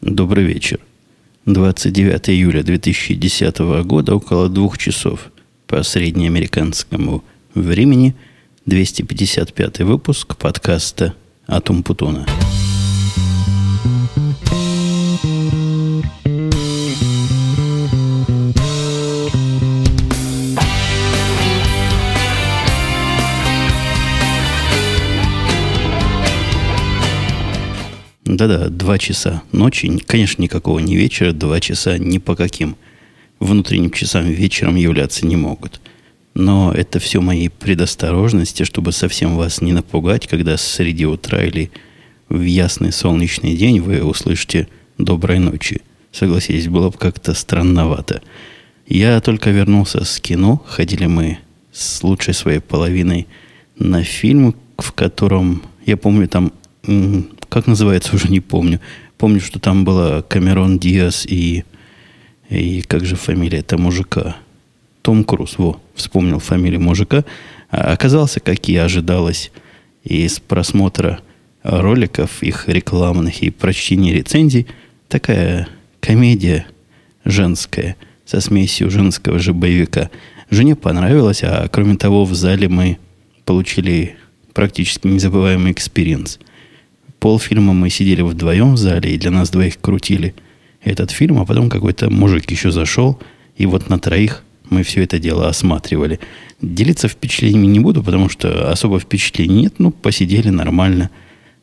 Добрый вечер. 29 июля 2010 года, около двух часов по среднеамериканскому времени, 255 выпуск подкаста «Атум Путуна». Да-да, два часа ночи, конечно, никакого не вечера, два часа ни по каким внутренним часам вечером являться не могут. Но это все мои предосторожности, чтобы совсем вас не напугать, когда среди утра или в ясный солнечный день вы услышите «доброй ночи». Согласитесь, было бы как-то странновато. Я только вернулся с кино. Ходили мы с лучшей своей половиной на фильм, в котором, я помню, там как называется, уже не помню. Помню, что там была Камерон Диас и, и как же фамилия этого мужика? Том Круз, во, вспомнил фамилию мужика. А оказался, как и ожидалось, из просмотра роликов, их рекламных и прочтения рецензий, такая комедия женская со смесью женского же боевика. Жене понравилось, а кроме того, в зале мы получили практически незабываемый experience полфильма мы сидели вдвоем в зале, и для нас двоих крутили этот фильм, а потом какой-то мужик еще зашел, и вот на троих мы все это дело осматривали. Делиться впечатлениями не буду, потому что особо впечатлений нет. Ну, посидели нормально.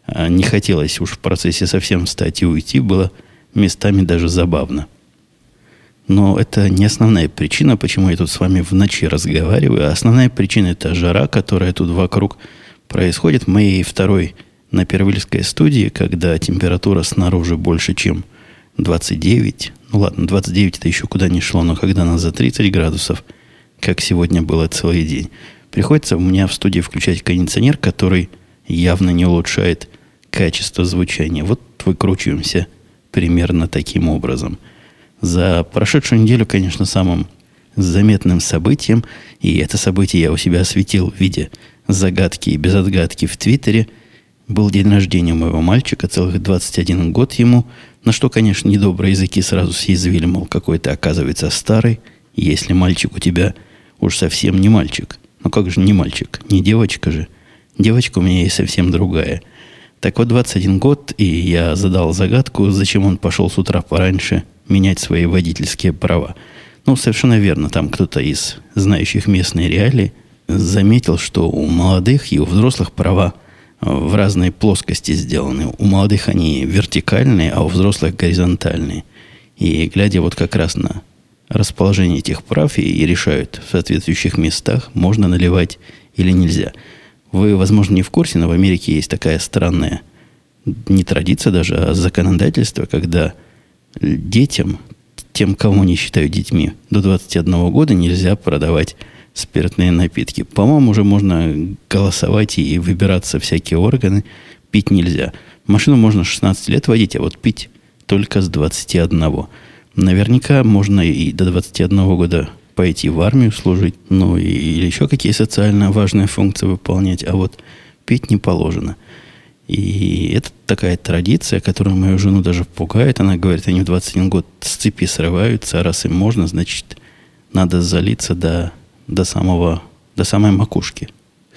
А не хотелось уж в процессе совсем встать и уйти. Было местами даже забавно. Но это не основная причина, почему я тут с вами в ночи разговариваю. Основная причина – это жара, которая тут вокруг происходит. Моей второй на Первильской студии, когда температура снаружи больше, чем 29, ну ладно, 29 это еще куда не шло, но когда она за 30 градусов, как сегодня было целый день, приходится у меня в студии включать кондиционер, который явно не улучшает качество звучания. Вот выкручиваемся примерно таким образом. За прошедшую неделю, конечно, самым заметным событием, и это событие я у себя осветил в виде загадки и безотгадки в Твиттере – был день рождения моего мальчика, целых 21 год ему, на что, конечно, недобрые языки сразу съязвили, мол, какой то оказывается старый, если мальчик у тебя уж совсем не мальчик. Ну как же не мальчик, не девочка же. Девочка у меня есть совсем другая. Так вот, 21 год, и я задал загадку, зачем он пошел с утра пораньше менять свои водительские права. Ну, совершенно верно, там кто-то из знающих местные реалии заметил, что у молодых и у взрослых права – в разные плоскости сделаны. У молодых они вертикальные, а у взрослых горизонтальные. И глядя вот как раз на расположение этих прав и, и решают в соответствующих местах, можно наливать или нельзя. Вы, возможно, не в курсе, но в Америке есть такая странная, не традиция даже, а законодательство, когда детям, тем, кого не считают детьми, до 21 года нельзя продавать спиртные напитки. По-моему, уже можно голосовать и выбираться всякие органы. Пить нельзя. Машину можно 16 лет водить, а вот пить только с 21. Наверняка можно и до 21 года пойти в армию служить, ну и, или еще какие социально важные функции выполнять, а вот пить не положено. И это такая традиция, которая мою жену даже пугает. Она говорит, они в 21 год с цепи срываются, а раз им можно, значит, надо залиться до до самого, до самой макушки.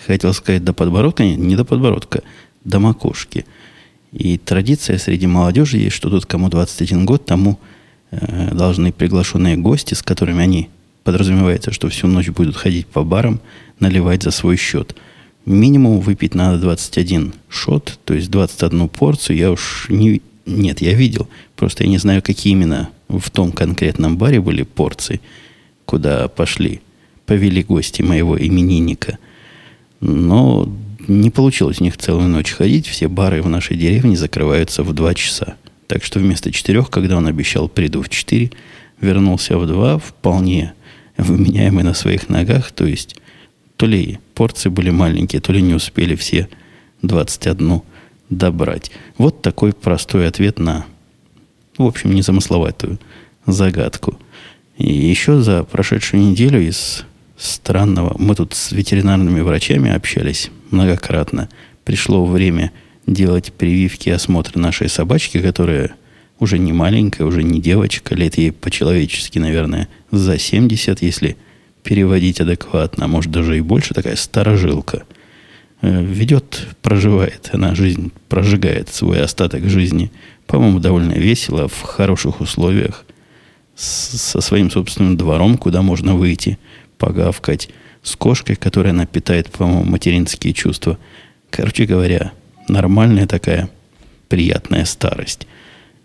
Хотел сказать до подбородка, нет, не до подбородка, до макушки. И традиция среди молодежи есть, что тут кому 21 год, тому э, должны приглашенные гости, с которыми они, подразумевается, что всю ночь будут ходить по барам, наливать за свой счет. Минимум выпить надо 21 шот, то есть 21 порцию. Я уж не... Нет, я видел. Просто я не знаю, какие именно в том конкретном баре были порции, куда пошли повели гости моего именинника. Но не получилось у них целую ночь ходить. Все бары в нашей деревне закрываются в два часа. Так что вместо четырех, когда он обещал приду в четыре, вернулся в два, вполне вменяемый на своих ногах. То есть то ли порции были маленькие, то ли не успели все 21 добрать. Вот такой простой ответ на, в общем, незамысловатую загадку. И еще за прошедшую неделю из странного. Мы тут с ветеринарными врачами общались многократно. Пришло время делать прививки и осмотры нашей собачки, которая уже не маленькая, уже не девочка, лет ей по-человечески, наверное, за 70, если переводить адекватно, а может даже и больше, такая старожилка. Э, ведет, проживает, она жизнь прожигает свой остаток жизни, по-моему, довольно весело, в хороших условиях, со своим собственным двором, куда можно выйти, погавкать, с кошкой, которая она питает, по-моему, материнские чувства. Короче говоря, нормальная такая приятная старость.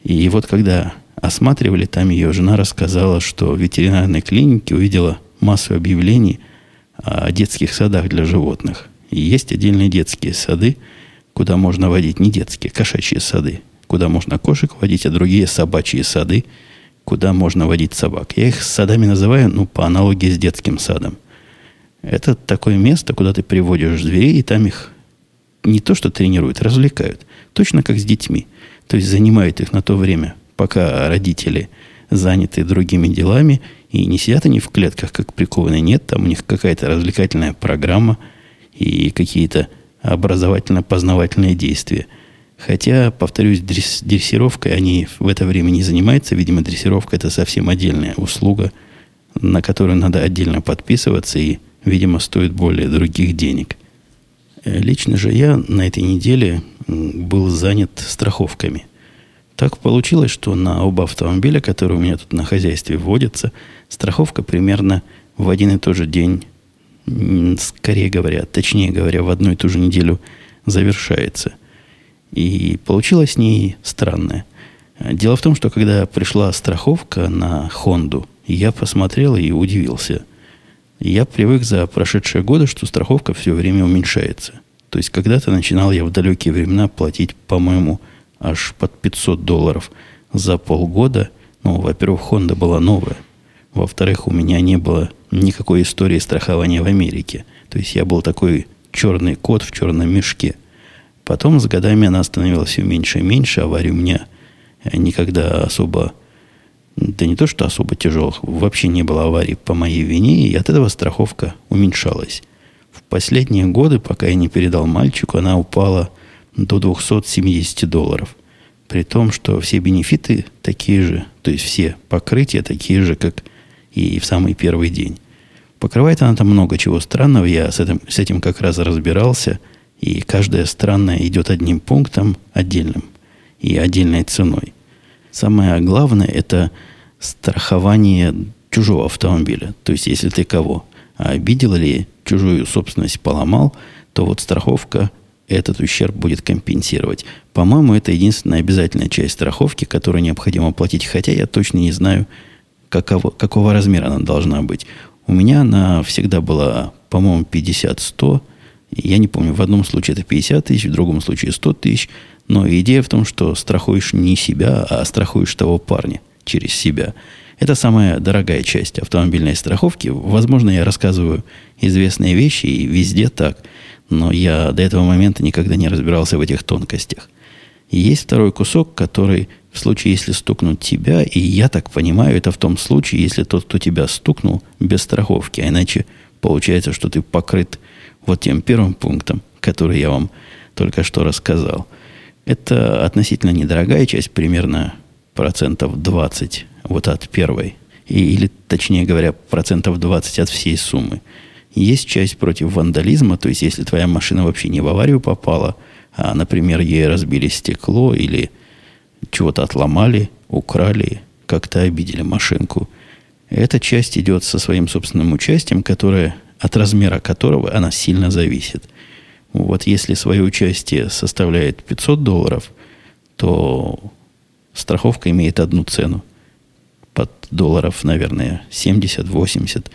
И вот когда осматривали там ее, жена рассказала, что в ветеринарной клинике увидела массу объявлений о детских садах для животных. И есть отдельные детские сады, куда можно водить не детские, кошачьи сады, куда можно кошек водить, а другие собачьи сады, куда можно водить собак. Я их садами называю, ну, по аналогии с детским садом. Это такое место, куда ты приводишь зверей, и там их не то что тренируют, развлекают. Точно как с детьми. То есть занимают их на то время, пока родители заняты другими делами, и не сидят они в клетках, как прикованные. Нет, там у них какая-то развлекательная программа и какие-то образовательно-познавательные действия. Хотя, повторюсь, дрессировкой они в это время не занимаются. Видимо, дрессировка – это совсем отдельная услуга, на которую надо отдельно подписываться и, видимо, стоит более других денег. Э, лично же я на этой неделе был занят страховками. Так получилось, что на оба автомобиля, которые у меня тут на хозяйстве вводятся, страховка примерно в один и тот же день, скорее говоря, точнее говоря, в одну и ту же неделю завершается. И получилось с ней странное. Дело в том, что когда пришла страховка на Хонду, я посмотрел и удивился. Я привык за прошедшие годы, что страховка все время уменьшается. То есть когда-то начинал я в далекие времена платить, по-моему, аж под 500 долларов за полгода. Ну, во-первых, Honda была новая. Во-вторых, у меня не было никакой истории страхования в Америке. То есть я был такой черный кот в черном мешке. Потом с годами она становилась все меньше и меньше. Аварий у меня никогда особо, да не то что особо тяжелых, вообще не было аварий по моей вине, и от этого страховка уменьшалась. В последние годы, пока я не передал мальчику, она упала до 270 долларов. При том, что все бенефиты такие же, то есть все покрытия такие же, как и в самый первый день. Покрывает она там много чего странного, я с этим, с этим как раз разбирался, и каждая странная идет одним пунктом отдельным и отдельной ценой. Самое главное – это страхование чужого автомобиля. То есть, если ты кого обидел или чужую собственность поломал, то вот страховка этот ущерб будет компенсировать. По-моему, это единственная обязательная часть страховки, которую необходимо платить, хотя я точно не знаю, какого, какого размера она должна быть. У меня она всегда была, по-моему, 50-100. Я не помню, в одном случае это 50 тысяч, в другом случае 100 тысяч. Но идея в том, что страхуешь не себя, а страхуешь того парня через себя. Это самая дорогая часть автомобильной страховки. Возможно, я рассказываю известные вещи, и везде так. Но я до этого момента никогда не разбирался в этих тонкостях. Есть второй кусок, который в случае, если стукнут тебя, и я так понимаю, это в том случае, если тот, кто тебя стукнул, без страховки, а иначе получается, что ты покрыт вот тем первым пунктом, который я вам только что рассказал. Это относительно недорогая часть, примерно процентов 20 вот от первой, и, или, точнее говоря, процентов 20 от всей суммы. Есть часть против вандализма, то есть если твоя машина вообще не в аварию попала, а, например, ей разбили стекло или чего-то отломали, украли, как-то обидели машинку. Эта часть идет со своим собственным участием, которое, от размера которого она сильно зависит. Вот если свое участие составляет 500 долларов, то страховка имеет одну цену. Под долларов, наверное, 70-80.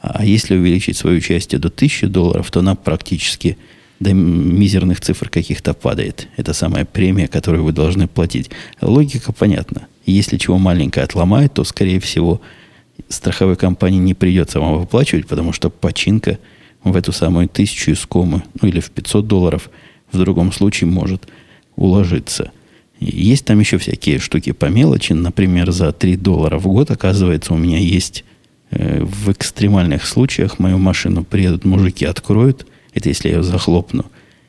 А если увеличить свое участие до 1000 долларов, то она практически до мизерных цифр каких-то падает. Это самая премия, которую вы должны платить. Логика понятна. Если чего маленькое отломает, то, скорее всего, страховой компании не придется вам выплачивать, потому что починка в эту самую тысячу искомы, ну или в 500 долларов, в другом случае может уложиться. Есть там еще всякие штуки по мелочи. Например, за 3 доллара в год, оказывается, у меня есть э, в экстремальных случаях мою машину приедут мужики, откроют – это если я ее захлопну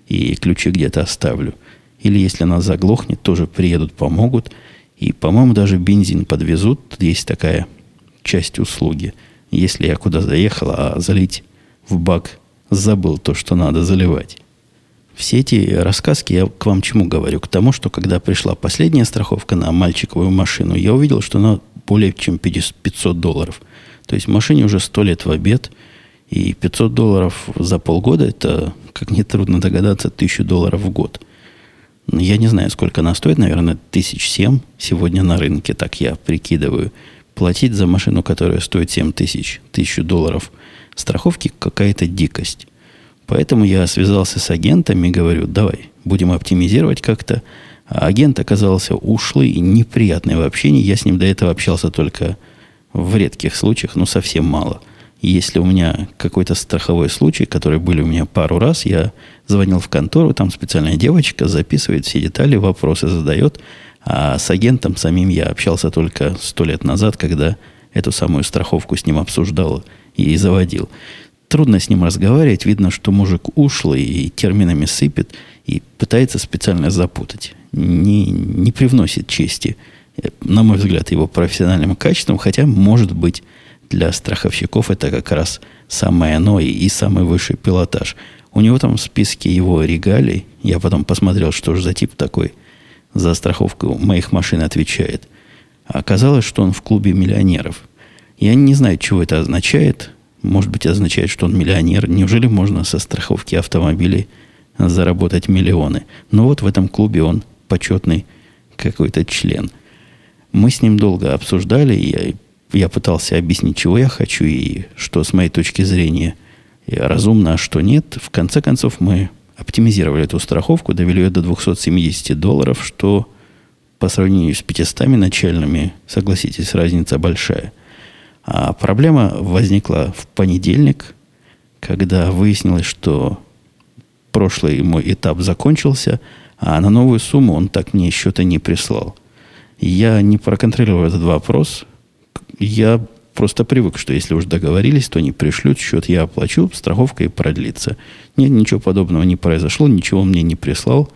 и ключи где-то оставлю. Или если она заглохнет, тоже приедут, помогут. И, по-моему, даже бензин подвезут. Есть такая часть услуги. Если я куда заехал, а залить в бак забыл то, что надо заливать. Все эти рассказки я к вам чему говорю? К тому, что когда пришла последняя страховка на мальчиковую машину, я увидел, что она более чем 500 долларов. То есть машине уже 100 лет в обед, и 500 долларов за полгода – это, как нетрудно догадаться, 1000 долларов в год. Я не знаю, сколько она стоит, наверное, тысяч семь сегодня на рынке, так я прикидываю. Платить за машину, которая стоит 7 тысяч, тысячу долларов страховки – какая-то дикость. Поэтому я связался с агентами и говорю, давай, будем оптимизировать как-то. А агент оказался ушлый и неприятный в общении. Я с ним до этого общался только в редких случаях, но совсем мало. Если у меня какой-то страховой случай, который были у меня пару раз, я звонил в контору, там специальная девочка записывает все детали, вопросы задает, а с агентом самим я общался только сто лет назад, когда эту самую страховку с ним обсуждал и заводил. Трудно с ним разговаривать, видно, что мужик ушлый и терминами сыпет, и пытается специально запутать. Не, не привносит чести, на мой взгляд, его профессиональным качеством, хотя, может быть, для страховщиков это как раз самое оно и, и самый высший пилотаж. У него там в списке его регалий, я потом посмотрел, что же за тип такой за страховку моих машин отвечает. А оказалось, что он в клубе миллионеров. Я не знаю, чего это означает. Может быть, означает, что он миллионер. Неужели можно со страховки автомобилей заработать миллионы? Но вот в этом клубе он почетный какой-то член. Мы с ним долго обсуждали, и я я пытался объяснить, чего я хочу и что с моей точки зрения разумно, а что нет. В конце концов, мы оптимизировали эту страховку, довели ее до 270 долларов, что по сравнению с 500 начальными, согласитесь, разница большая. А проблема возникла в понедельник, когда выяснилось, что прошлый мой этап закончился, а на новую сумму он так мне счета не прислал. Я не проконтролировал этот вопрос – я просто привык, что если уж договорились, то они пришлют счет, я оплачу, страховка и продлится. Нет, ничего подобного не произошло, ничего мне не прислал.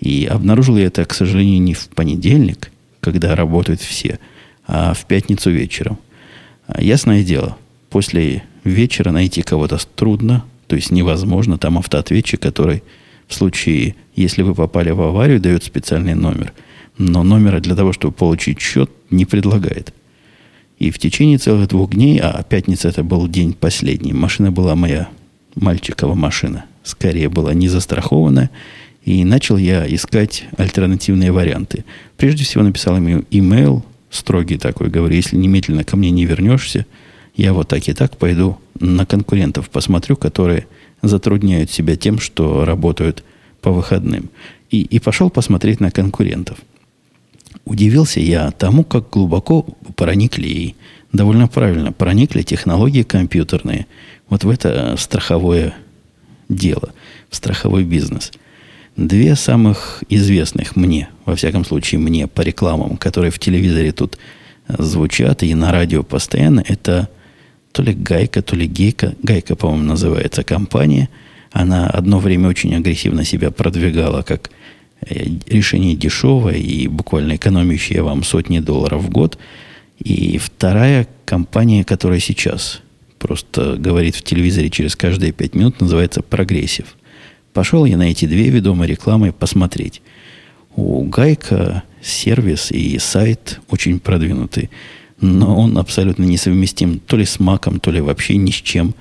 И обнаружил я это, к сожалению, не в понедельник, когда работают все, а в пятницу вечером. А ясное дело, после вечера найти кого-то трудно, то есть невозможно. Там автоответчик, который в случае, если вы попали в аварию, дает специальный номер. Но номера для того, чтобы получить счет, не предлагает. И в течение целых двух дней, а пятница это был день последний, машина была моя, мальчикова машина, скорее была не застрахованная, и начал я искать альтернативные варианты. Прежде всего написал ему имейл, строгий такой, говорю, если немедленно ко мне не вернешься, я вот так и так пойду на конкурентов посмотрю, которые затрудняют себя тем, что работают по выходным. И, и пошел посмотреть на конкурентов. Удивился я тому, как глубоко проникли и довольно правильно проникли технологии компьютерные вот в это страховое дело, в страховой бизнес. Две самых известных мне, во всяком случае мне по рекламам, которые в телевизоре тут звучат и на радио постоянно, это то ли Гайка, то ли Гейка. Гайка, по-моему, называется компания. Она одно время очень агрессивно себя продвигала как Э, решение дешевое и буквально экономящее вам сотни долларов в год. И вторая компания, которая сейчас просто говорит в телевизоре через каждые пять минут, называется «Прогрессив». Пошел я на эти две ведомые рекламы посмотреть. У Гайка сервис и сайт очень продвинутый, но он абсолютно несовместим то ли с маком, то ли вообще ни с чем.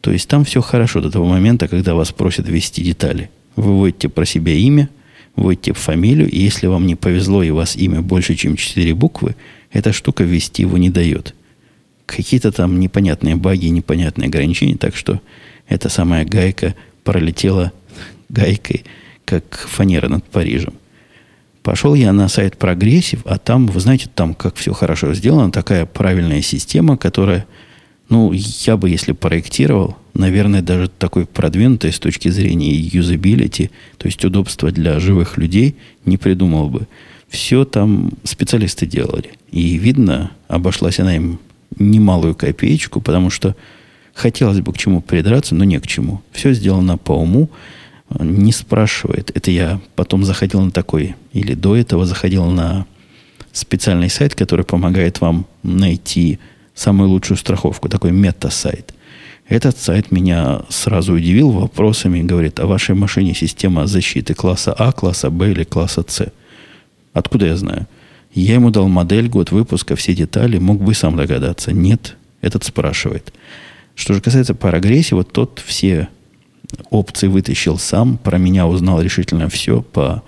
То есть там все хорошо до того момента, когда вас просят ввести детали. Вы вводите про себя имя – вводите фамилию, и если вам не повезло, и у вас имя больше, чем 4 буквы, эта штука ввести его не дает. Какие-то там непонятные баги, непонятные ограничения, так что эта самая гайка пролетела гайкой, как фанера над Парижем. Пошел я на сайт Progressive, а там, вы знаете, там как все хорошо сделано, такая правильная система, которая, ну, я бы, если проектировал, наверное, даже такой продвинутой с точки зрения юзабилити, то есть удобства для живых людей, не придумал бы. Все там специалисты делали. И видно, обошлась она им немалую копеечку, потому что хотелось бы к чему придраться, но не к чему. Все сделано по уму, не спрашивает. Это я потом заходил на такой, или до этого заходил на специальный сайт, который помогает вам найти самую лучшую страховку, такой мета-сайт. Этот сайт меня сразу удивил вопросами, говорит, о вашей машине система защиты класса А, класса Б или класса С. Откуда я знаю? Я ему дал модель, год выпуска, все детали, мог бы сам догадаться. Нет, этот спрашивает. Что же касается прогрессии, вот тот все опции вытащил сам, про меня узнал решительно все по,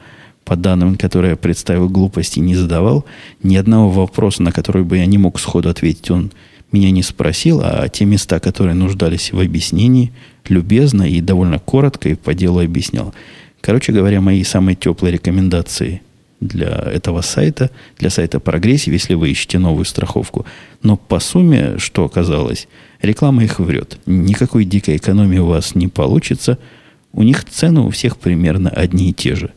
по данным, которые я представил, глупости не задавал. Ни одного вопроса, на который бы я не мог сходу ответить, он меня не спросил, а те места, которые нуждались в объяснении, любезно и довольно коротко и по делу объяснял. Короче говоря, мои самые теплые рекомендации для этого сайта, для сайта прогрессии, если вы ищете новую страховку. Но по сумме, что оказалось, реклама их врет. Никакой дикой экономии у вас не получится. У них цены у всех примерно одни и те же.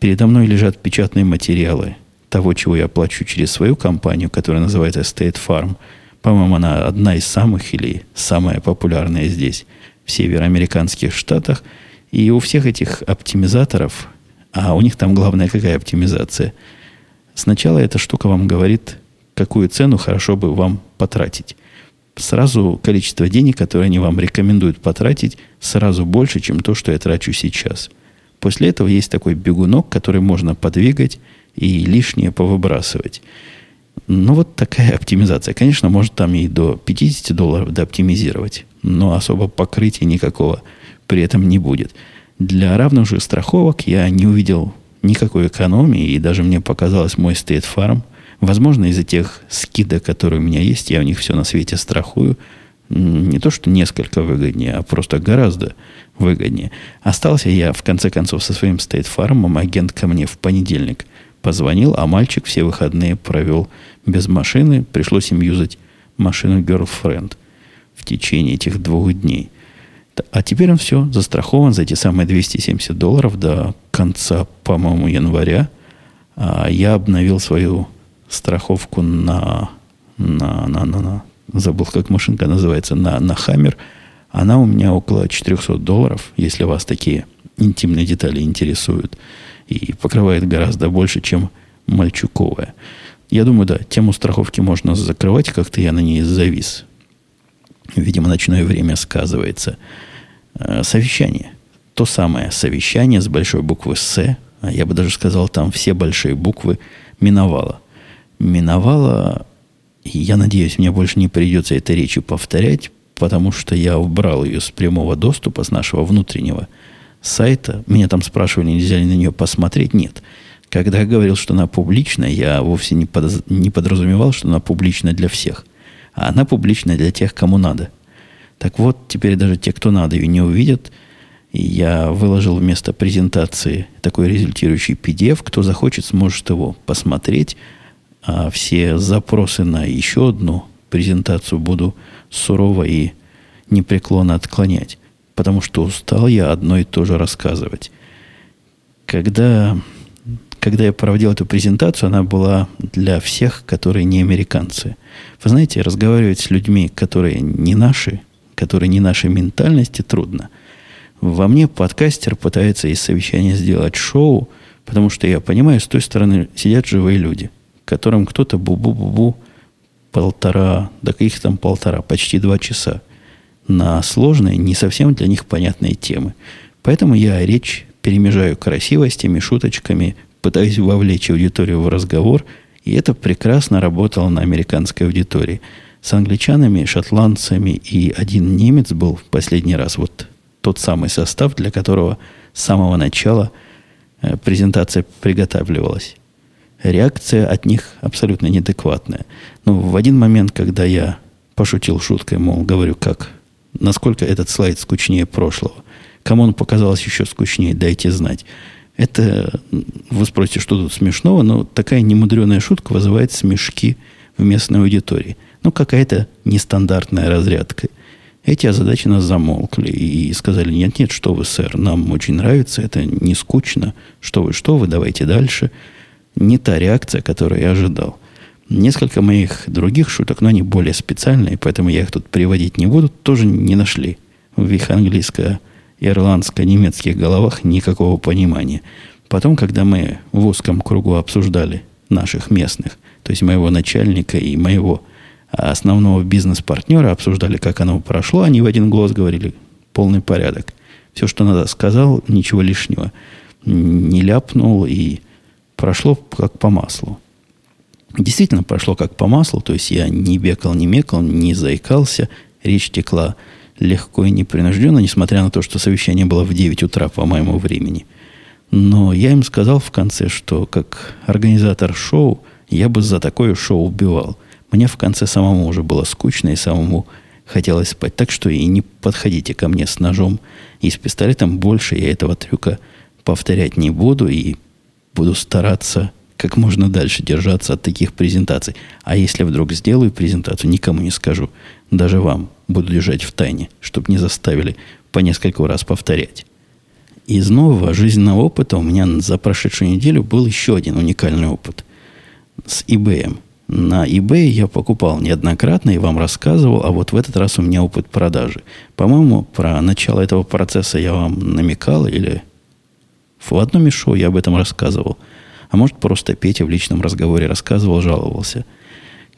Передо мной лежат печатные материалы того, чего я плачу через свою компанию, которая называется State Farm – по-моему, она одна из самых или самая популярная здесь, в североамериканских штатах. И у всех этих оптимизаторов, а у них там главная какая оптимизация? Сначала эта штука вам говорит, какую цену хорошо бы вам потратить. Сразу количество денег, которое они вам рекомендуют потратить, сразу больше, чем то, что я трачу сейчас. После этого есть такой бегунок, который можно подвигать и лишнее повыбрасывать. Ну, вот такая оптимизация. Конечно, может там и до 50 долларов дооптимизировать, но особо покрытия никакого при этом не будет. Для равных же страховок я не увидел никакой экономии, и даже мне показалось мой State Farm, возможно, из-за тех скидок, которые у меня есть, я у них все на свете страхую, не то, что несколько выгоднее, а просто гораздо выгоднее. Остался я, в конце концов, со своим State Farm, агент ко мне в понедельник позвонил, а мальчик все выходные провел без машины. Пришлось им юзать машину Girlfriend в течение этих двух дней. А теперь он все застрахован за эти самые 270 долларов до конца, по-моему, января. А я обновил свою страховку на, на, на, на, на забыл, как машинка называется, на, на Хаммер. Она у меня около 400 долларов, если вас такие интимные детали интересуют и покрывает гораздо больше, чем мальчуковая. Я думаю, да, тему страховки можно закрывать, как-то я на ней завис. Видимо, ночное время сказывается. Э, совещание. То самое совещание с большой буквы «С», а я бы даже сказал, там все большие буквы, миновало. Миновало, и я надеюсь, мне больше не придется этой речи повторять, потому что я убрал ее с прямого доступа, с нашего внутреннего – сайта. Меня там спрашивали, нельзя ли на нее посмотреть. Нет. Когда я говорил, что она публичная, я вовсе не, под, не подразумевал, что она публична для всех. А она публична для тех, кому надо. Так вот, теперь даже те, кто надо, ее не увидят. И я выложил вместо презентации такой результирующий PDF. Кто захочет, сможет его посмотреть. А все запросы на еще одну презентацию буду сурово и непреклонно отклонять потому что устал я одно и то же рассказывать. Когда, когда я проводил эту презентацию, она была для всех, которые не американцы. Вы знаете, разговаривать с людьми, которые не наши, которые не нашей ментальности, трудно. Во мне подкастер пытается из совещания сделать шоу, потому что я понимаю, с той стороны сидят живые люди, которым кто-то бу-бу-бу-бу полтора, да каких там полтора, почти два часа – на сложные, не совсем для них понятные темы. Поэтому я речь перемежаю красивостями, шуточками, пытаюсь вовлечь аудиторию в разговор, и это прекрасно работало на американской аудитории. С англичанами, шотландцами и один немец был в последний раз. Вот тот самый состав, для которого с самого начала э, презентация приготавливалась. Реакция от них абсолютно неадекватная. Но в один момент, когда я пошутил шуткой, мол, говорю, как насколько этот слайд скучнее прошлого. Кому он показался еще скучнее, дайте знать. Это, вы спросите, что тут смешного, но такая немудреная шутка вызывает смешки в местной аудитории. Ну, какая-то нестандартная разрядка. Эти озадаченно замолкли и сказали, нет, нет, что вы, сэр, нам очень нравится, это не скучно, что вы, что вы, давайте дальше. Не та реакция, которую я ожидал. Несколько моих других шуток, но они более специальные, поэтому я их тут приводить не буду, тоже не нашли в их английско ирландско-немецких головах никакого понимания. Потом, когда мы в узком кругу обсуждали наших местных, то есть моего начальника и моего основного бизнес-партнера, обсуждали, как оно прошло, они в один голос говорили, полный порядок. Все, что надо, сказал, ничего лишнего. Не ляпнул и прошло как по маслу. Действительно прошло как по маслу, то есть я не бекал, не мекал, не заикался, речь текла легко и непринужденно, несмотря на то, что совещание было в 9 утра по моему времени. Но я им сказал в конце, что как организатор шоу, я бы за такое шоу убивал. Мне в конце самому уже было скучно и самому хотелось спать. Так что и не подходите ко мне с ножом и с пистолетом. Больше я этого трюка повторять не буду и буду стараться как можно дальше держаться от таких презентаций. А если вдруг сделаю презентацию, никому не скажу. Даже вам буду держать в тайне, чтобы не заставили по несколько раз повторять. Из нового жизненного опыта у меня за прошедшую неделю был еще один уникальный опыт с eBay. На eBay я покупал неоднократно и вам рассказывал, а вот в этот раз у меня опыт продажи. По-моему, про начало этого процесса я вам намекал или в одном шоу я об этом рассказывал – а может, просто Петя в личном разговоре рассказывал, жаловался.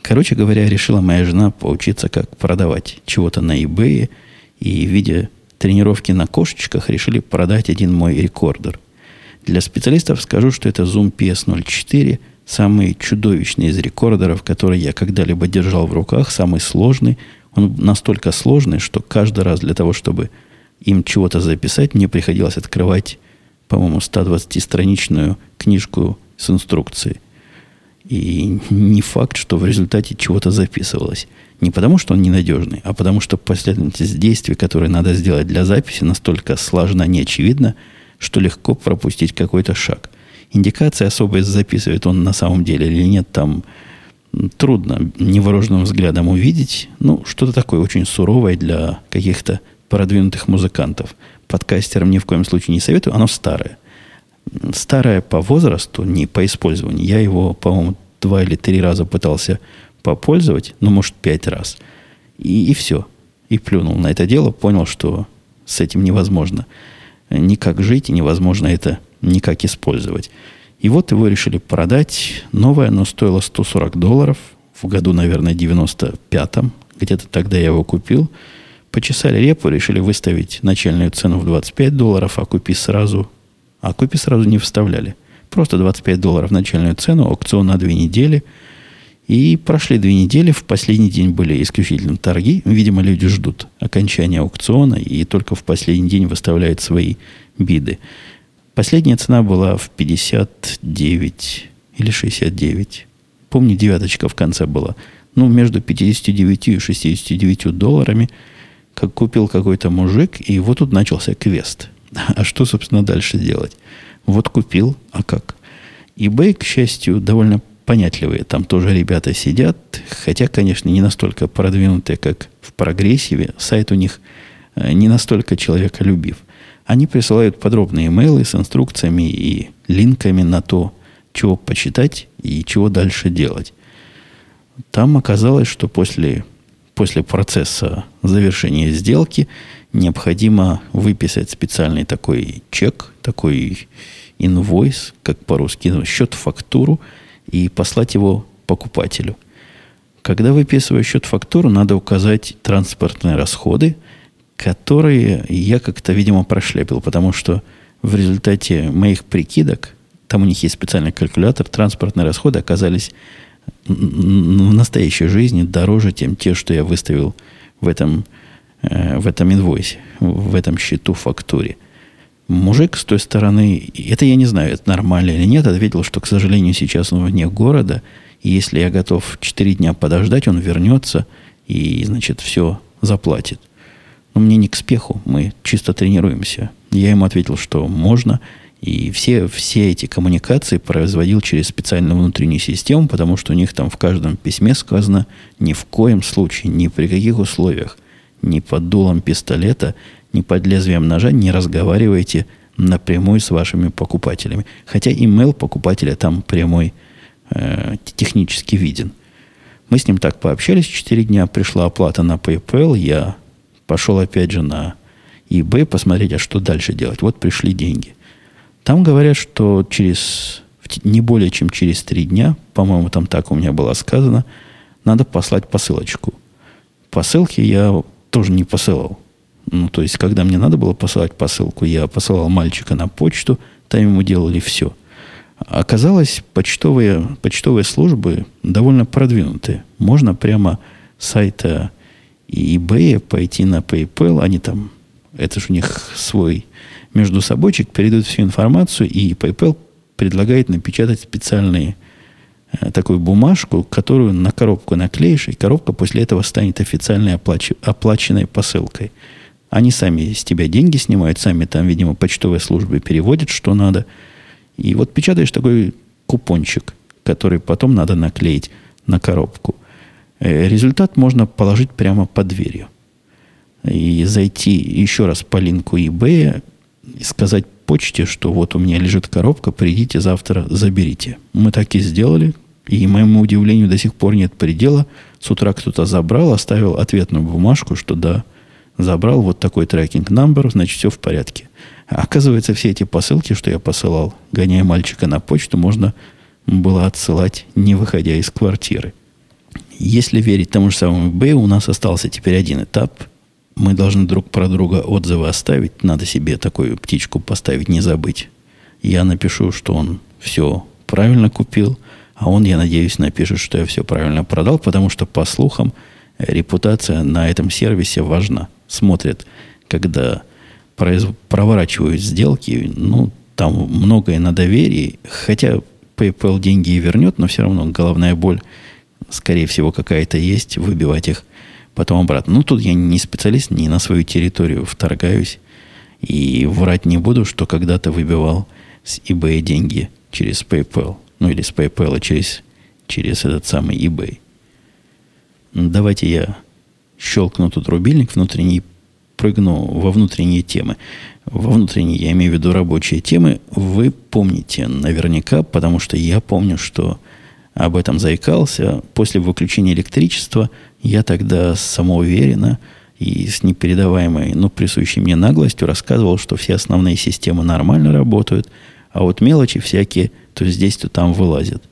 Короче говоря, решила моя жена поучиться, как продавать чего-то на eBay. И, видя тренировки на кошечках, решили продать один мой рекордер. Для специалистов скажу, что это Zoom PS04, самый чудовищный из рекордеров, который я когда-либо держал в руках, самый сложный. Он настолько сложный, что каждый раз для того, чтобы им чего-то записать, мне приходилось открывать, по-моему, 120-страничную книжку с инструкцией. И не факт, что в результате чего-то записывалось. Не потому, что он ненадежный, а потому, что последовательность действий, которые надо сделать для записи, настолько сложна, неочевидна, что легко пропустить какой-то шаг. Индикации особо записывает он на самом деле или нет, там трудно невооруженным взглядом увидеть. Ну, что-то такое очень суровое для каких-то продвинутых музыкантов. Подкастерам ни в коем случае не советую, оно старое старое по возрасту, не по использованию. Я его, по-моему, два или три раза пытался попользовать, ну, может, пять раз. И, и все. И плюнул на это дело, понял, что с этим невозможно никак жить, и невозможно это никак использовать. И вот его решили продать. Новое оно стоило 140 долларов. В году, наверное, 95-м. Где-то тогда я его купил. Почесали репу, решили выставить начальную цену в 25 долларов, а купи сразу а купи сразу не вставляли. Просто 25 долларов начальную цену, аукцион на две недели. И прошли две недели, в последний день были исключительно торги. Видимо, люди ждут окончания аукциона и только в последний день выставляют свои биды. Последняя цена была в 59 или 69. Помню, девяточка в конце была. Ну, между 59 и 69 долларами, как купил какой-то мужик, и вот тут начался квест – а что, собственно, дальше делать? Вот купил, а как? eBay, к счастью, довольно понятливые. Там тоже ребята сидят, хотя, конечно, не настолько продвинутые, как в прогрессиве. Сайт у них э, не настолько человеколюбив. Они присылают подробные имейлы с инструкциями и линками на то, чего почитать и чего дальше делать. Там оказалось, что после, после процесса завершения сделки необходимо выписать специальный такой чек, такой инвойс, как по-русски, ну, счет, фактуру, и послать его покупателю. Когда выписываю счет фактуру, надо указать транспортные расходы, которые я как-то, видимо, прошляпил, потому что в результате моих прикидок, там у них есть специальный калькулятор, транспортные расходы оказались в настоящей жизни дороже, чем те, что я выставил в этом Э, в этом инвойсе, в этом счету фактуре. Мужик с той стороны, это я не знаю, это нормально или нет, ответил, что, к сожалению, сейчас он вне города, и если я готов 4 дня подождать, он вернется и, значит, все заплатит. Но мне не к спеху, мы чисто тренируемся. Я ему ответил, что можно, и все, все эти коммуникации производил через специальную внутреннюю систему, потому что у них там в каждом письме сказано ни в коем случае, ни при каких условиях ни под дулом пистолета, ни под лезвием ножа не разговаривайте напрямую с вашими покупателями. Хотя имейл покупателя там прямой э, технически виден. Мы с ним так пообщались 4 дня, пришла оплата на PayPal, я пошел опять же на eBay посмотреть, а что дальше делать. Вот пришли деньги. Там говорят, что через не более чем через три дня, по-моему, там так у меня было сказано, надо послать посылочку. Посылки я тоже не посылал. Ну, то есть, когда мне надо было посылать посылку, я посылал мальчика на почту, там ему делали все. Оказалось, почтовые, почтовые службы довольно продвинутые. Можно прямо с сайта eBay пойти на PayPal, они там, это же у них свой между собойчик, передают всю информацию, и PayPal предлагает напечатать специальные э, такую бумажку, которую на коробку наклеишь, и коробка после этого станет официальной оплач... оплаченной посылкой. Они сами с тебя деньги снимают, сами там, видимо, почтовые службы переводят, что надо. И вот печатаешь такой купончик, который потом надо наклеить на коробку. Э, результат можно положить прямо под дверью. И зайти еще раз по линку eBay и сказать почте, что вот у меня лежит коробка, придите завтра, заберите. Мы так и сделали. И, моему удивлению, до сих пор нет предела. С утра кто-то забрал, оставил ответную бумажку, что да, забрал вот такой трекинг номер, значит, все в порядке. Оказывается, все эти посылки, что я посылал, гоняя мальчика на почту, можно было отсылать, не выходя из квартиры. Если верить тому же самому eBay, у нас остался теперь один этап – мы должны друг про друга отзывы оставить. Надо себе такую птичку поставить, не забыть. Я напишу, что он все правильно купил, а он, я надеюсь, напишет, что я все правильно продал, потому что, по слухам, репутация на этом сервисе важна. Смотрят, когда произ... проворачивают сделки, ну, там многое на доверии, хотя PayPal деньги и вернет, но все равно головная боль, скорее всего, какая-то есть, выбивать их потом обратно. Ну, тут я не специалист, не на свою территорию вторгаюсь. И врать не буду, что когда-то выбивал с eBay деньги через PayPal. Ну, или с PayPal через, через этот самый eBay. Давайте я щелкну тут рубильник внутренний, прыгну во внутренние темы. Во внутренние, я имею в виду рабочие темы, вы помните наверняка, потому что я помню, что об этом заикался. После выключения электричества я тогда самоуверенно и с непередаваемой, но присущей мне наглостью рассказывал, что все основные системы нормально работают, а вот мелочи всякие то здесь, то там вылазят.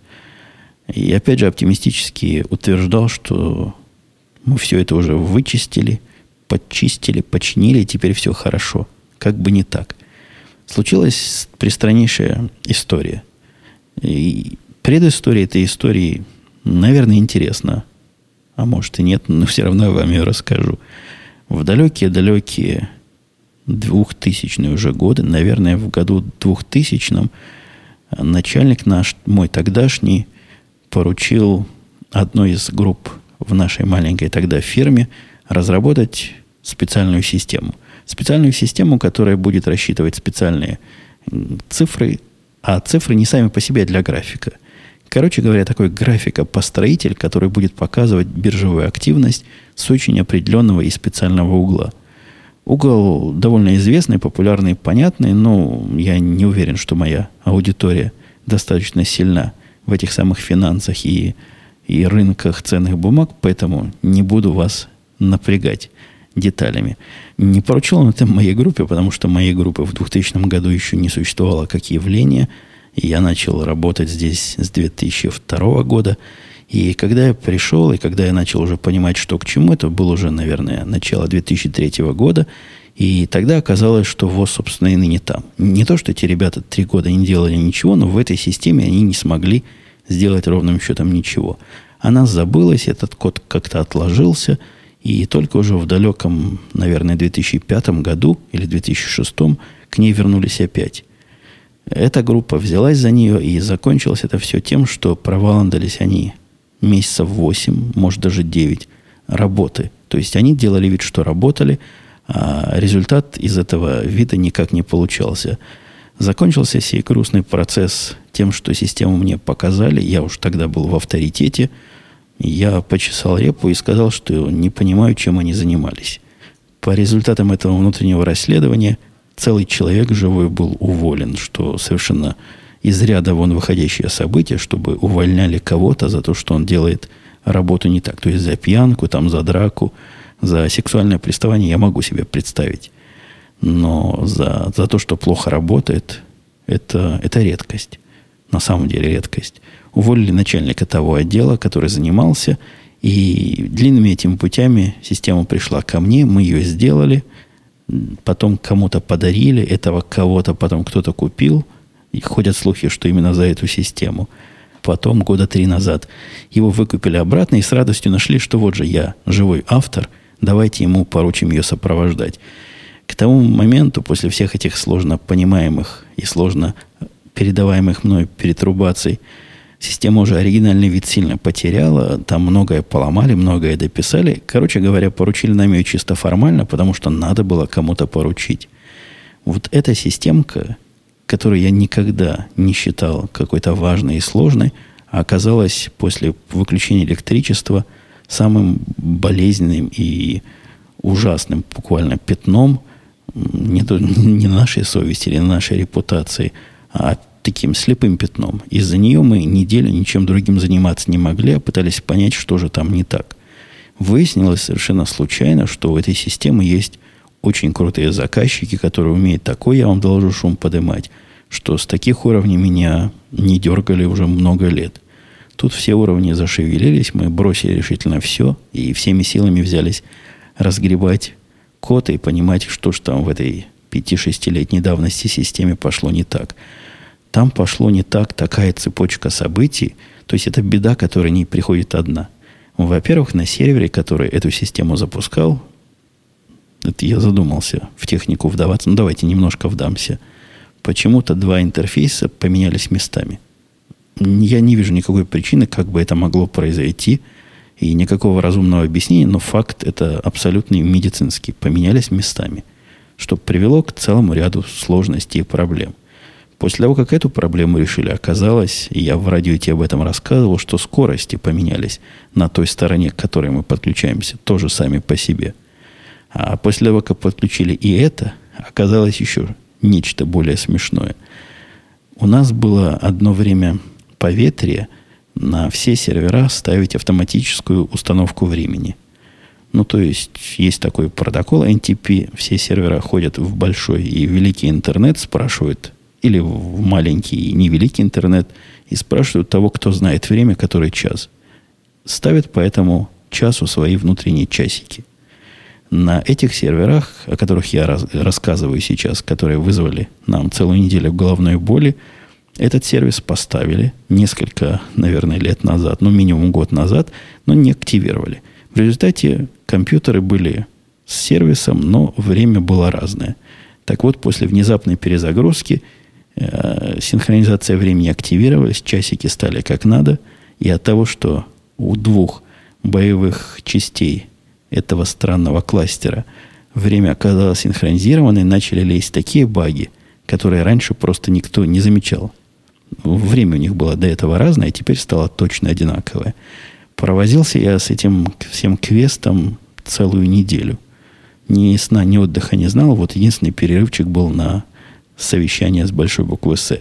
И опять же оптимистически утверждал, что мы все это уже вычистили, подчистили, починили, теперь все хорошо. Как бы не так. Случилась пристраннейшая история. И предыстория этой истории, наверное, интересна а может и нет, но все равно я вам ее расскажу. В далекие-далекие двухтысячные уже годы, наверное, в году двухтысячном, начальник наш, мой тогдашний, поручил одной из групп в нашей маленькой тогда фирме разработать специальную систему. Специальную систему, которая будет рассчитывать специальные цифры, а цифры не сами по себе, для графика. Короче говоря, такой графика-построитель, который будет показывать биржевую активность с очень определенного и специального угла. Угол довольно известный, популярный, понятный, но я не уверен, что моя аудитория достаточно сильна в этих самых финансах и, и рынках ценных бумаг, поэтому не буду вас напрягать деталями. Не поручил он это моей группе, потому что моей группы в 2000 году еще не существовало как явление – я начал работать здесь с 2002 года. И когда я пришел, и когда я начал уже понимать, что к чему, это было уже, наверное, начало 2003 года, и тогда оказалось, что ВОЗ, собственно, и ныне там. Не то, что эти ребята три года не делали ничего, но в этой системе они не смогли сделать ровным счетом ничего. Она забылась, этот код как-то отложился, и только уже в далеком, наверное, 2005 году или 2006 к ней вернулись опять. Эта группа взялась за нее, и закончилось это все тем, что проваландались они месяцев 8, может даже 9 работы. То есть они делали вид, что работали, а результат из этого вида никак не получался. Закончился сей грустный процесс тем, что систему мне показали. Я уж тогда был в авторитете. Я почесал репу и сказал, что не понимаю, чем они занимались. По результатам этого внутреннего расследования – целый человек живой был уволен, что совершенно из ряда вон выходящее событие, чтобы увольняли кого-то за то, что он делает работу не так. То есть за пьянку, там, за драку, за сексуальное приставание я могу себе представить. Но за, за то, что плохо работает, это, это редкость. На самом деле редкость. Уволили начальника того отдела, который занимался, и длинными этими путями система пришла ко мне, мы ее сделали, потом кому-то подарили, этого кого-то потом кто-то купил, и ходят слухи, что именно за эту систему. Потом, года три назад, его выкупили обратно и с радостью нашли, что вот же я, живой автор, давайте ему поручим ее сопровождать. К тому моменту, после всех этих сложно понимаемых и сложно передаваемых мной перетрубаций, система уже оригинальный вид сильно потеряла, там многое поломали, многое дописали. Короче говоря, поручили нам ее чисто формально, потому что надо было кому-то поручить. Вот эта системка, которую я никогда не считал какой-то важной и сложной, оказалась после выключения электричества самым болезненным и ужасным буквально пятном не, не нашей совести или нашей репутации, а таким слепым пятном. Из-за нее мы неделю ничем другим заниматься не могли, а пытались понять, что же там не так. Выяснилось совершенно случайно, что у этой системы есть очень крутые заказчики, которые умеют такой, я вам должен шум поднимать, что с таких уровней меня не дергали уже много лет. Тут все уровни зашевелились, мы бросили решительно все и всеми силами взялись разгребать код и понимать, что же там в этой 5-6-летней давности системе пошло не так. Там пошло не так такая цепочка событий, то есть это беда, которая не приходит одна. Во-первых, на сервере, который эту систему запускал, это я задумался в технику вдаваться. Ну, давайте немножко вдамся. Почему-то два интерфейса поменялись местами. Я не вижу никакой причины, как бы это могло произойти, и никакого разумного объяснения, но факт это абсолютно медицинский. Поменялись местами, что привело к целому ряду сложностей и проблем. После того, как эту проблему решили, оказалось, и я в радио тебе об этом рассказывал, что скорости поменялись на той стороне, к которой мы подключаемся, тоже сами по себе. А после того, как подключили и это, оказалось еще нечто более смешное. У нас было одно время поветрие на все сервера ставить автоматическую установку времени. Ну, то есть, есть такой протокол NTP, все сервера ходят в большой и великий интернет, спрашивают или в маленький невеликий интернет и спрашивают того, кто знает время, который час. Ставят по этому часу свои внутренние часики. На этих серверах, о которых я раз, рассказываю сейчас, которые вызвали нам целую неделю головной боли, этот сервис поставили несколько, наверное, лет назад, ну, минимум год назад, но не активировали. В результате компьютеры были с сервисом, но время было разное. Так вот, после внезапной перезагрузки синхронизация времени активировалась, часики стали как надо, и от того, что у двух боевых частей этого странного кластера время оказалось синхронизированное, начали лезть такие баги, которые раньше просто никто не замечал. Время у них было до этого разное, и теперь стало точно одинаковое. Провозился я с этим всем квестом целую неделю. Ни сна, ни отдыха не знал. Вот единственный перерывчик был на совещание с большой буквы «С».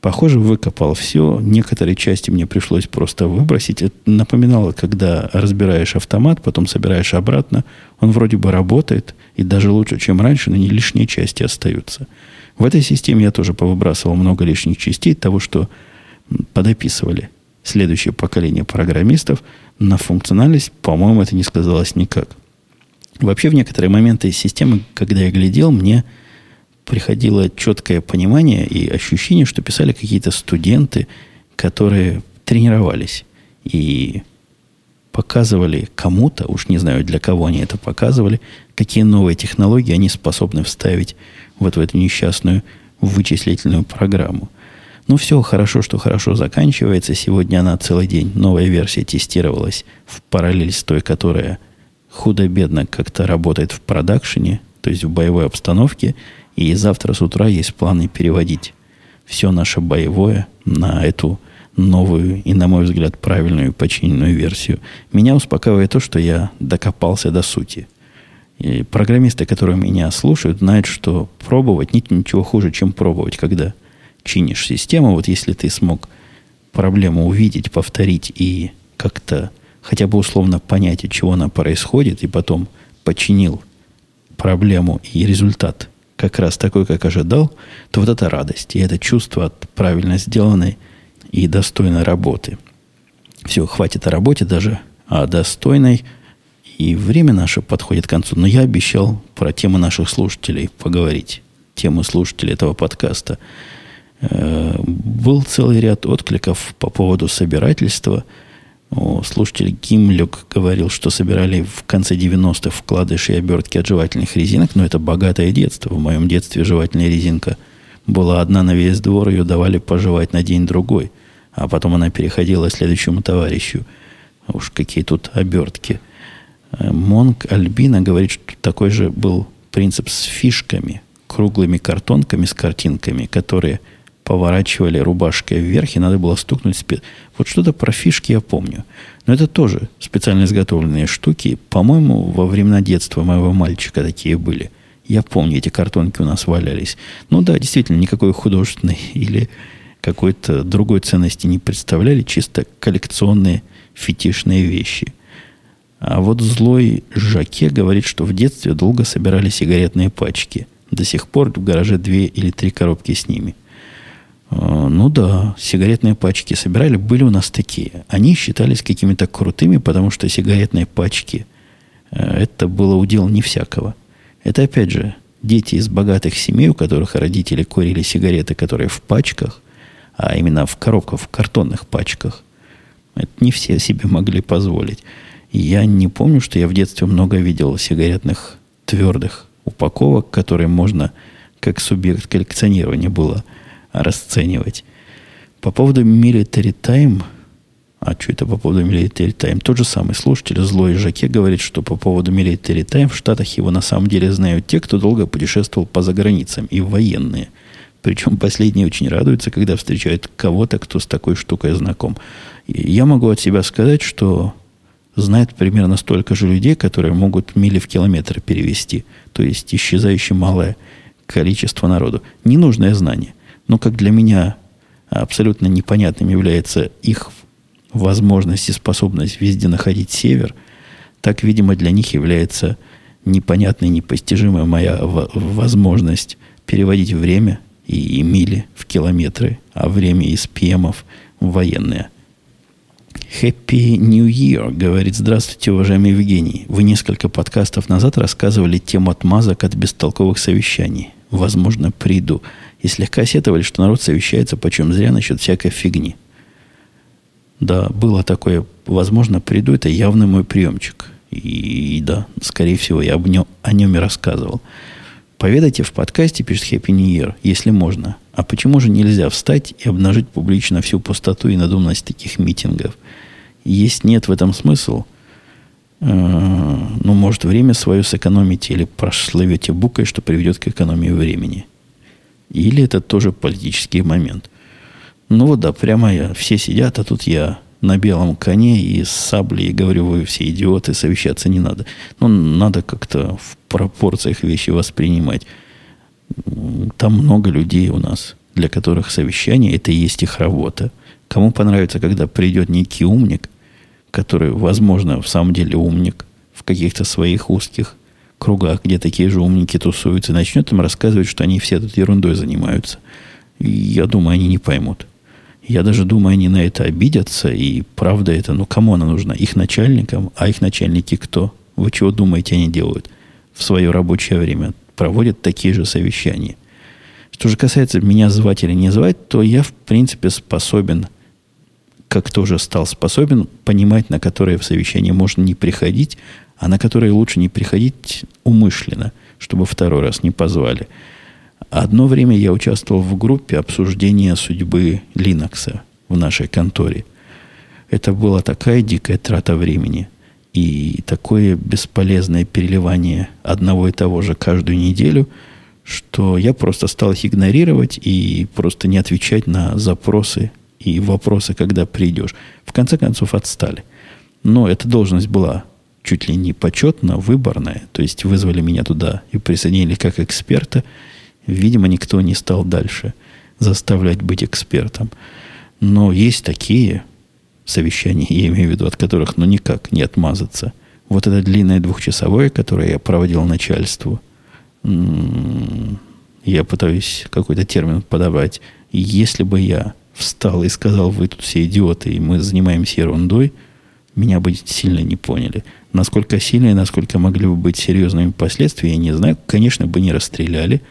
Похоже, выкопал все. Некоторые части мне пришлось просто выбросить. Это напоминало, когда разбираешь автомат, потом собираешь обратно. Он вроде бы работает, и даже лучше, чем раньше, но не лишние части остаются. В этой системе я тоже повыбрасывал много лишних частей того, что подописывали следующее поколение программистов. На функциональность, по-моему, это не сказалось никак. Вообще, в некоторые моменты системы, когда я глядел, мне приходило четкое понимание и ощущение, что писали какие-то студенты, которые тренировались и показывали кому-то, уж не знаю, для кого они это показывали, какие новые технологии они способны вставить вот в эту несчастную вычислительную программу. Ну, все хорошо, что хорошо заканчивается. Сегодня она целый день, новая версия тестировалась в параллель с той, которая худо-бедно как-то работает в продакшене, то есть в боевой обстановке. И завтра с утра есть планы переводить все наше боевое на эту новую и, на мой взгляд, правильную починенную версию. Меня успокаивает то, что я докопался до сути. И программисты, которые меня слушают, знают, что пробовать нет ничего хуже, чем пробовать, когда чинишь систему. Вот если ты смог проблему увидеть, повторить и как-то хотя бы условно понять, от чего она происходит, и потом починил проблему и результат как раз такой, как ожидал, то вот эта радость и это чувство от правильно сделанной и достойной работы. Все, хватит о работе даже, а достойной. И время наше подходит к концу. Но я обещал про темы наших слушателей поговорить. Темы слушателей этого подкаста. Э, был целый ряд откликов по поводу собирательства. Слушатель Гимлюк говорил, что собирали в конце 90-х вкладыши и обертки от жевательных резинок, но это богатое детство. В моем детстве жевательная резинка была одна на весь двор, ее давали пожевать на день-другой, а потом она переходила следующему товарищу. Уж какие тут обертки. Э, Монг Альбина говорит, что такой же был принцип с фишками, круглыми картонками с картинками, которые – поворачивали рубашкой вверх, и надо было стукнуть спид. Вот что-то про фишки я помню. Но это тоже специально изготовленные штуки. По-моему, во времена детства моего мальчика такие были. Я помню, эти картонки у нас валялись. Ну да, действительно, никакой художественной или какой-то другой ценности не представляли. Чисто коллекционные фетишные вещи. А вот злой Жаке говорит, что в детстве долго собирали сигаретные пачки. До сих пор в гараже две или три коробки с ними – ну да, сигаретные пачки собирали, были у нас такие. Они считались какими-то крутыми, потому что сигаретные пачки э, это было удел не всякого. Это опять же дети из богатых семей, у которых родители курили сигареты, которые в пачках, а именно в коробках, в картонных пачках. Это не все себе могли позволить. я не помню, что я в детстве много видел сигаретных твердых упаковок, которые можно как субъект коллекционирования было – расценивать. По поводу Military Time, а что это по поводу Military Time? Тот же самый слушатель, злой Жаке, говорит, что по поводу Military Time в Штатах его на самом деле знают те, кто долго путешествовал по заграницам, и военные. Причем последние очень радуются, когда встречают кого-то, кто с такой штукой знаком. Я могу от себя сказать, что знает примерно столько же людей, которые могут мили в километры перевести. То есть исчезающее малое количество народу. Ненужное знание – но как для меня абсолютно непонятным является их возможность и способность везде находить север, так, видимо, для них является непонятной, непостижимая моя возможность переводить время и мили в километры, а время из пьемов в военные. Happy New Year, говорит, здравствуйте, уважаемый Евгений. Вы несколько подкастов назад рассказывали тему отмазок от бестолковых совещаний. Возможно, приду и слегка сетовали, что народ совещается почем зря насчет всякой фигни. Да, было такое, возможно, приду, это явно мой приемчик. И, да, скорее всего, я об нем, о нем и рассказывал. Поведайте в подкасте, пишет Happy New Year, если можно. А почему же нельзя встать и обнажить публично всю пустоту и надуманность таких митингов? Есть нет в этом смысл, ну, может, время свое сэкономите или прославите букой, что приведет к экономии времени – или это тоже политический момент. Ну вот да, прямо я, все сидят, а тут я на белом коне и с саблей говорю, вы все идиоты, совещаться не надо. Ну, надо как-то в пропорциях вещи воспринимать. Там много людей у нас, для которых совещание это и есть их работа. Кому понравится, когда придет некий умник, который, возможно, в самом деле умник в каких-то своих узких кругах, где такие же умники тусуются, начнет им рассказывать, что они все тут ерундой занимаются. И я думаю, они не поймут. Я даже думаю, они на это обидятся, и правда это, ну, кому она нужна? Их начальникам, а их начальники кто? Вы чего думаете, они делают в свое рабочее время? Проводят такие же совещания. Что же касается меня звать или не звать, то я, в принципе, способен, как тоже стал способен, понимать, на которые в совещание можно не приходить, а на которые лучше не приходить умышленно, чтобы второй раз не позвали. Одно время я участвовал в группе обсуждения судьбы Linux в нашей конторе. Это была такая дикая трата времени и такое бесполезное переливание одного и того же каждую неделю, что я просто стал их игнорировать и просто не отвечать на запросы и вопросы, когда придешь. В конце концов, отстали. Но эта должность была чуть ли не почетно, выборная. То есть вызвали меня туда и присоединили как эксперта. Видимо, никто не стал дальше заставлять быть экспертом. Но есть такие совещания, я имею в виду, от которых ну никак не отмазаться. Вот это длинное двухчасовое, которое я проводил начальству, я пытаюсь какой-то термин подобрать. Если бы я встал и сказал, вы тут все идиоты, и мы занимаемся ерундой, меня бы сильно не поняли. Насколько сильно и насколько могли бы быть серьезными последствия, я не знаю. Конечно, бы не расстреляли,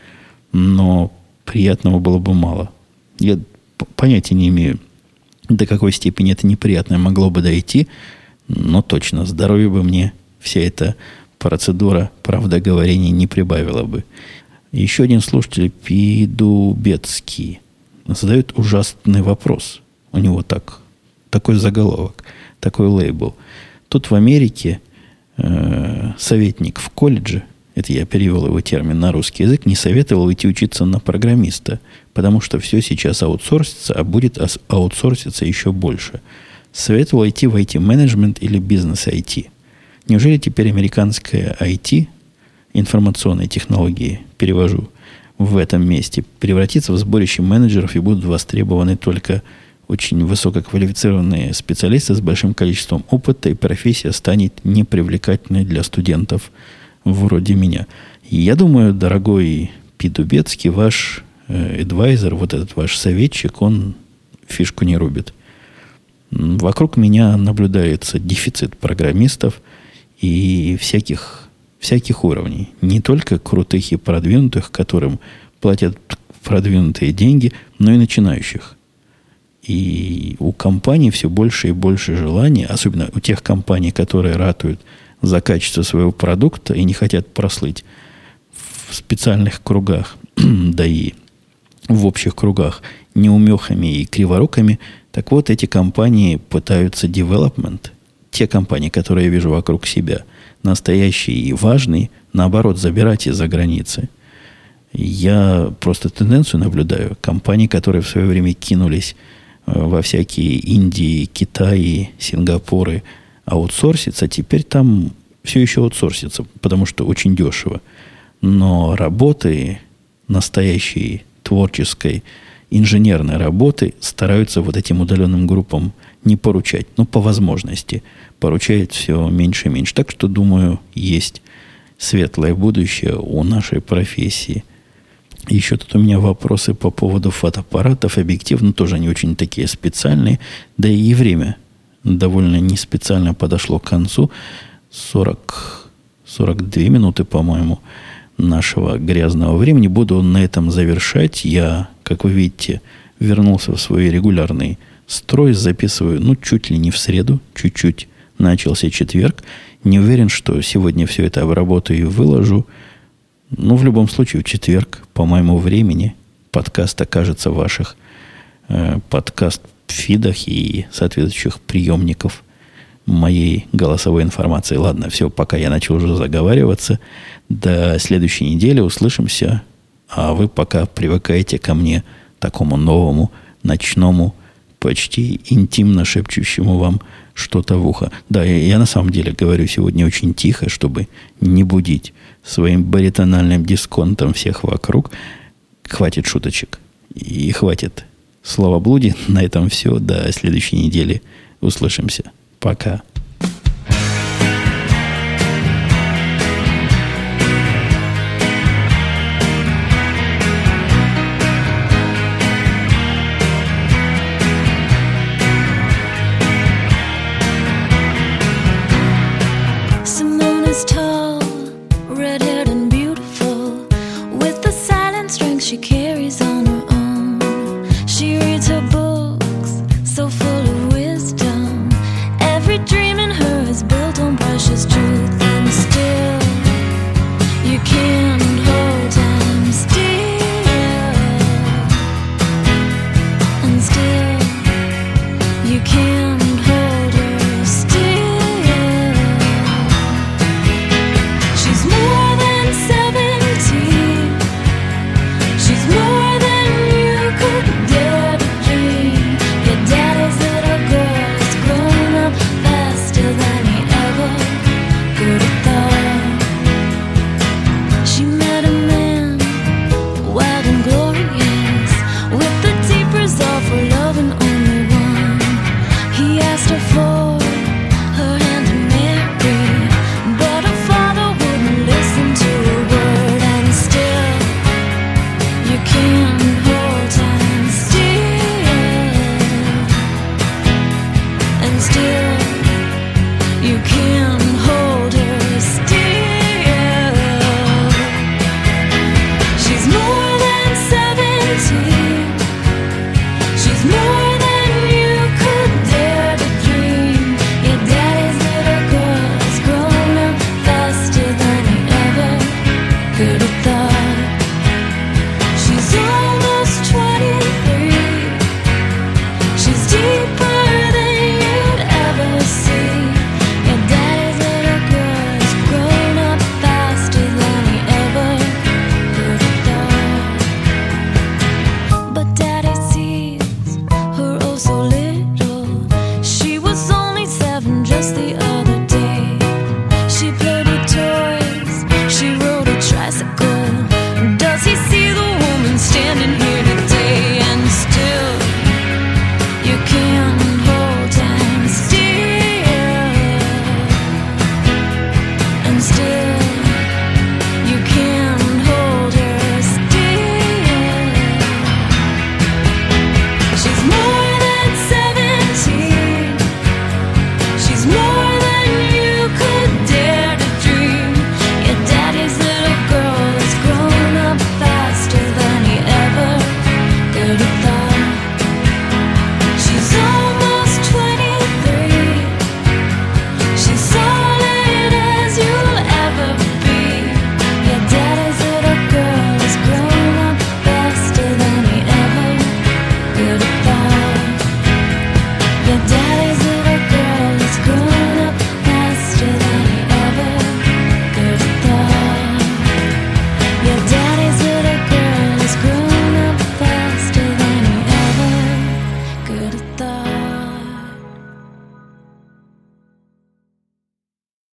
но приятного было бы мало. Я понятия не имею, до какой степени это неприятное могло бы дойти, но точно здоровье бы мне вся эта процедура правдоговорения не прибавила бы. Еще один слушатель, Пидубецкий, задает ужасный вопрос. У него так, такой заголовок, такой лейбл. Тут в Америке э, советник в колледже это я перевел его термин на русский язык, не советовал идти учиться на программиста, потому что все сейчас аутсорсится, а будет аутсорситься еще больше. Советовал идти в IT-менеджмент или бизнес-IT. Неужели теперь американская IT, информационные технологии, перевожу, в этом месте, превратится в сборище менеджеров и будут востребованы только очень высококвалифицированные специалисты с большим количеством опыта, и профессия станет непривлекательной для студентов – вроде меня. я думаю, дорогой Пидубецкий, ваш э, вот этот ваш советчик, он фишку не рубит. Вокруг меня наблюдается дефицит программистов и всяких, всяких уровней. Не только крутых и продвинутых, которым платят продвинутые деньги, но и начинающих. И у компаний все больше и больше желания, особенно у тех компаний, которые ратуют – за качество своего продукта и не хотят прослыть в специальных кругах, да и в общих кругах неумехами и криворуками, так вот эти компании пытаются development, те компании, которые я вижу вокруг себя, настоящие и важные, наоборот, забирать из-за границы. Я просто тенденцию наблюдаю. Компании, которые в свое время кинулись э, во всякие Индии, Китаи, Сингапуры – аутсорсится, теперь там все еще аутсорсится, потому что очень дешево. Но работы настоящей творческой, инженерной работы стараются вот этим удаленным группам не поручать. Ну, по возможности. Поручают все меньше и меньше. Так что, думаю, есть светлое будущее у нашей профессии. Еще тут у меня вопросы по поводу фотоаппаратов, объективов, но тоже они очень такие специальные. Да и время довольно не специально подошло к концу. 40, 42 минуты, по-моему, нашего грязного времени. Буду на этом завершать. Я, как вы видите, вернулся в свой регулярный строй. Записываю, ну, чуть ли не в среду, чуть-чуть начался четверг. Не уверен, что сегодня все это обработаю и выложу. Но в любом случае, в четверг, по моему времени, подкаст окажется в ваших э, подкаст фидах и соответствующих приемников моей голосовой информации. Ладно, все, пока я начал уже заговариваться. До следующей недели услышимся. А вы пока привыкаете ко мне, такому новому, ночному, почти интимно шепчущему вам что-то в ухо. Да, я, я на самом деле говорю сегодня очень тихо, чтобы не будить своим баритональным дисконтом всех вокруг. Хватит шуточек. И хватит словоблудие. На этом все. До следующей недели. Услышимся. Пока.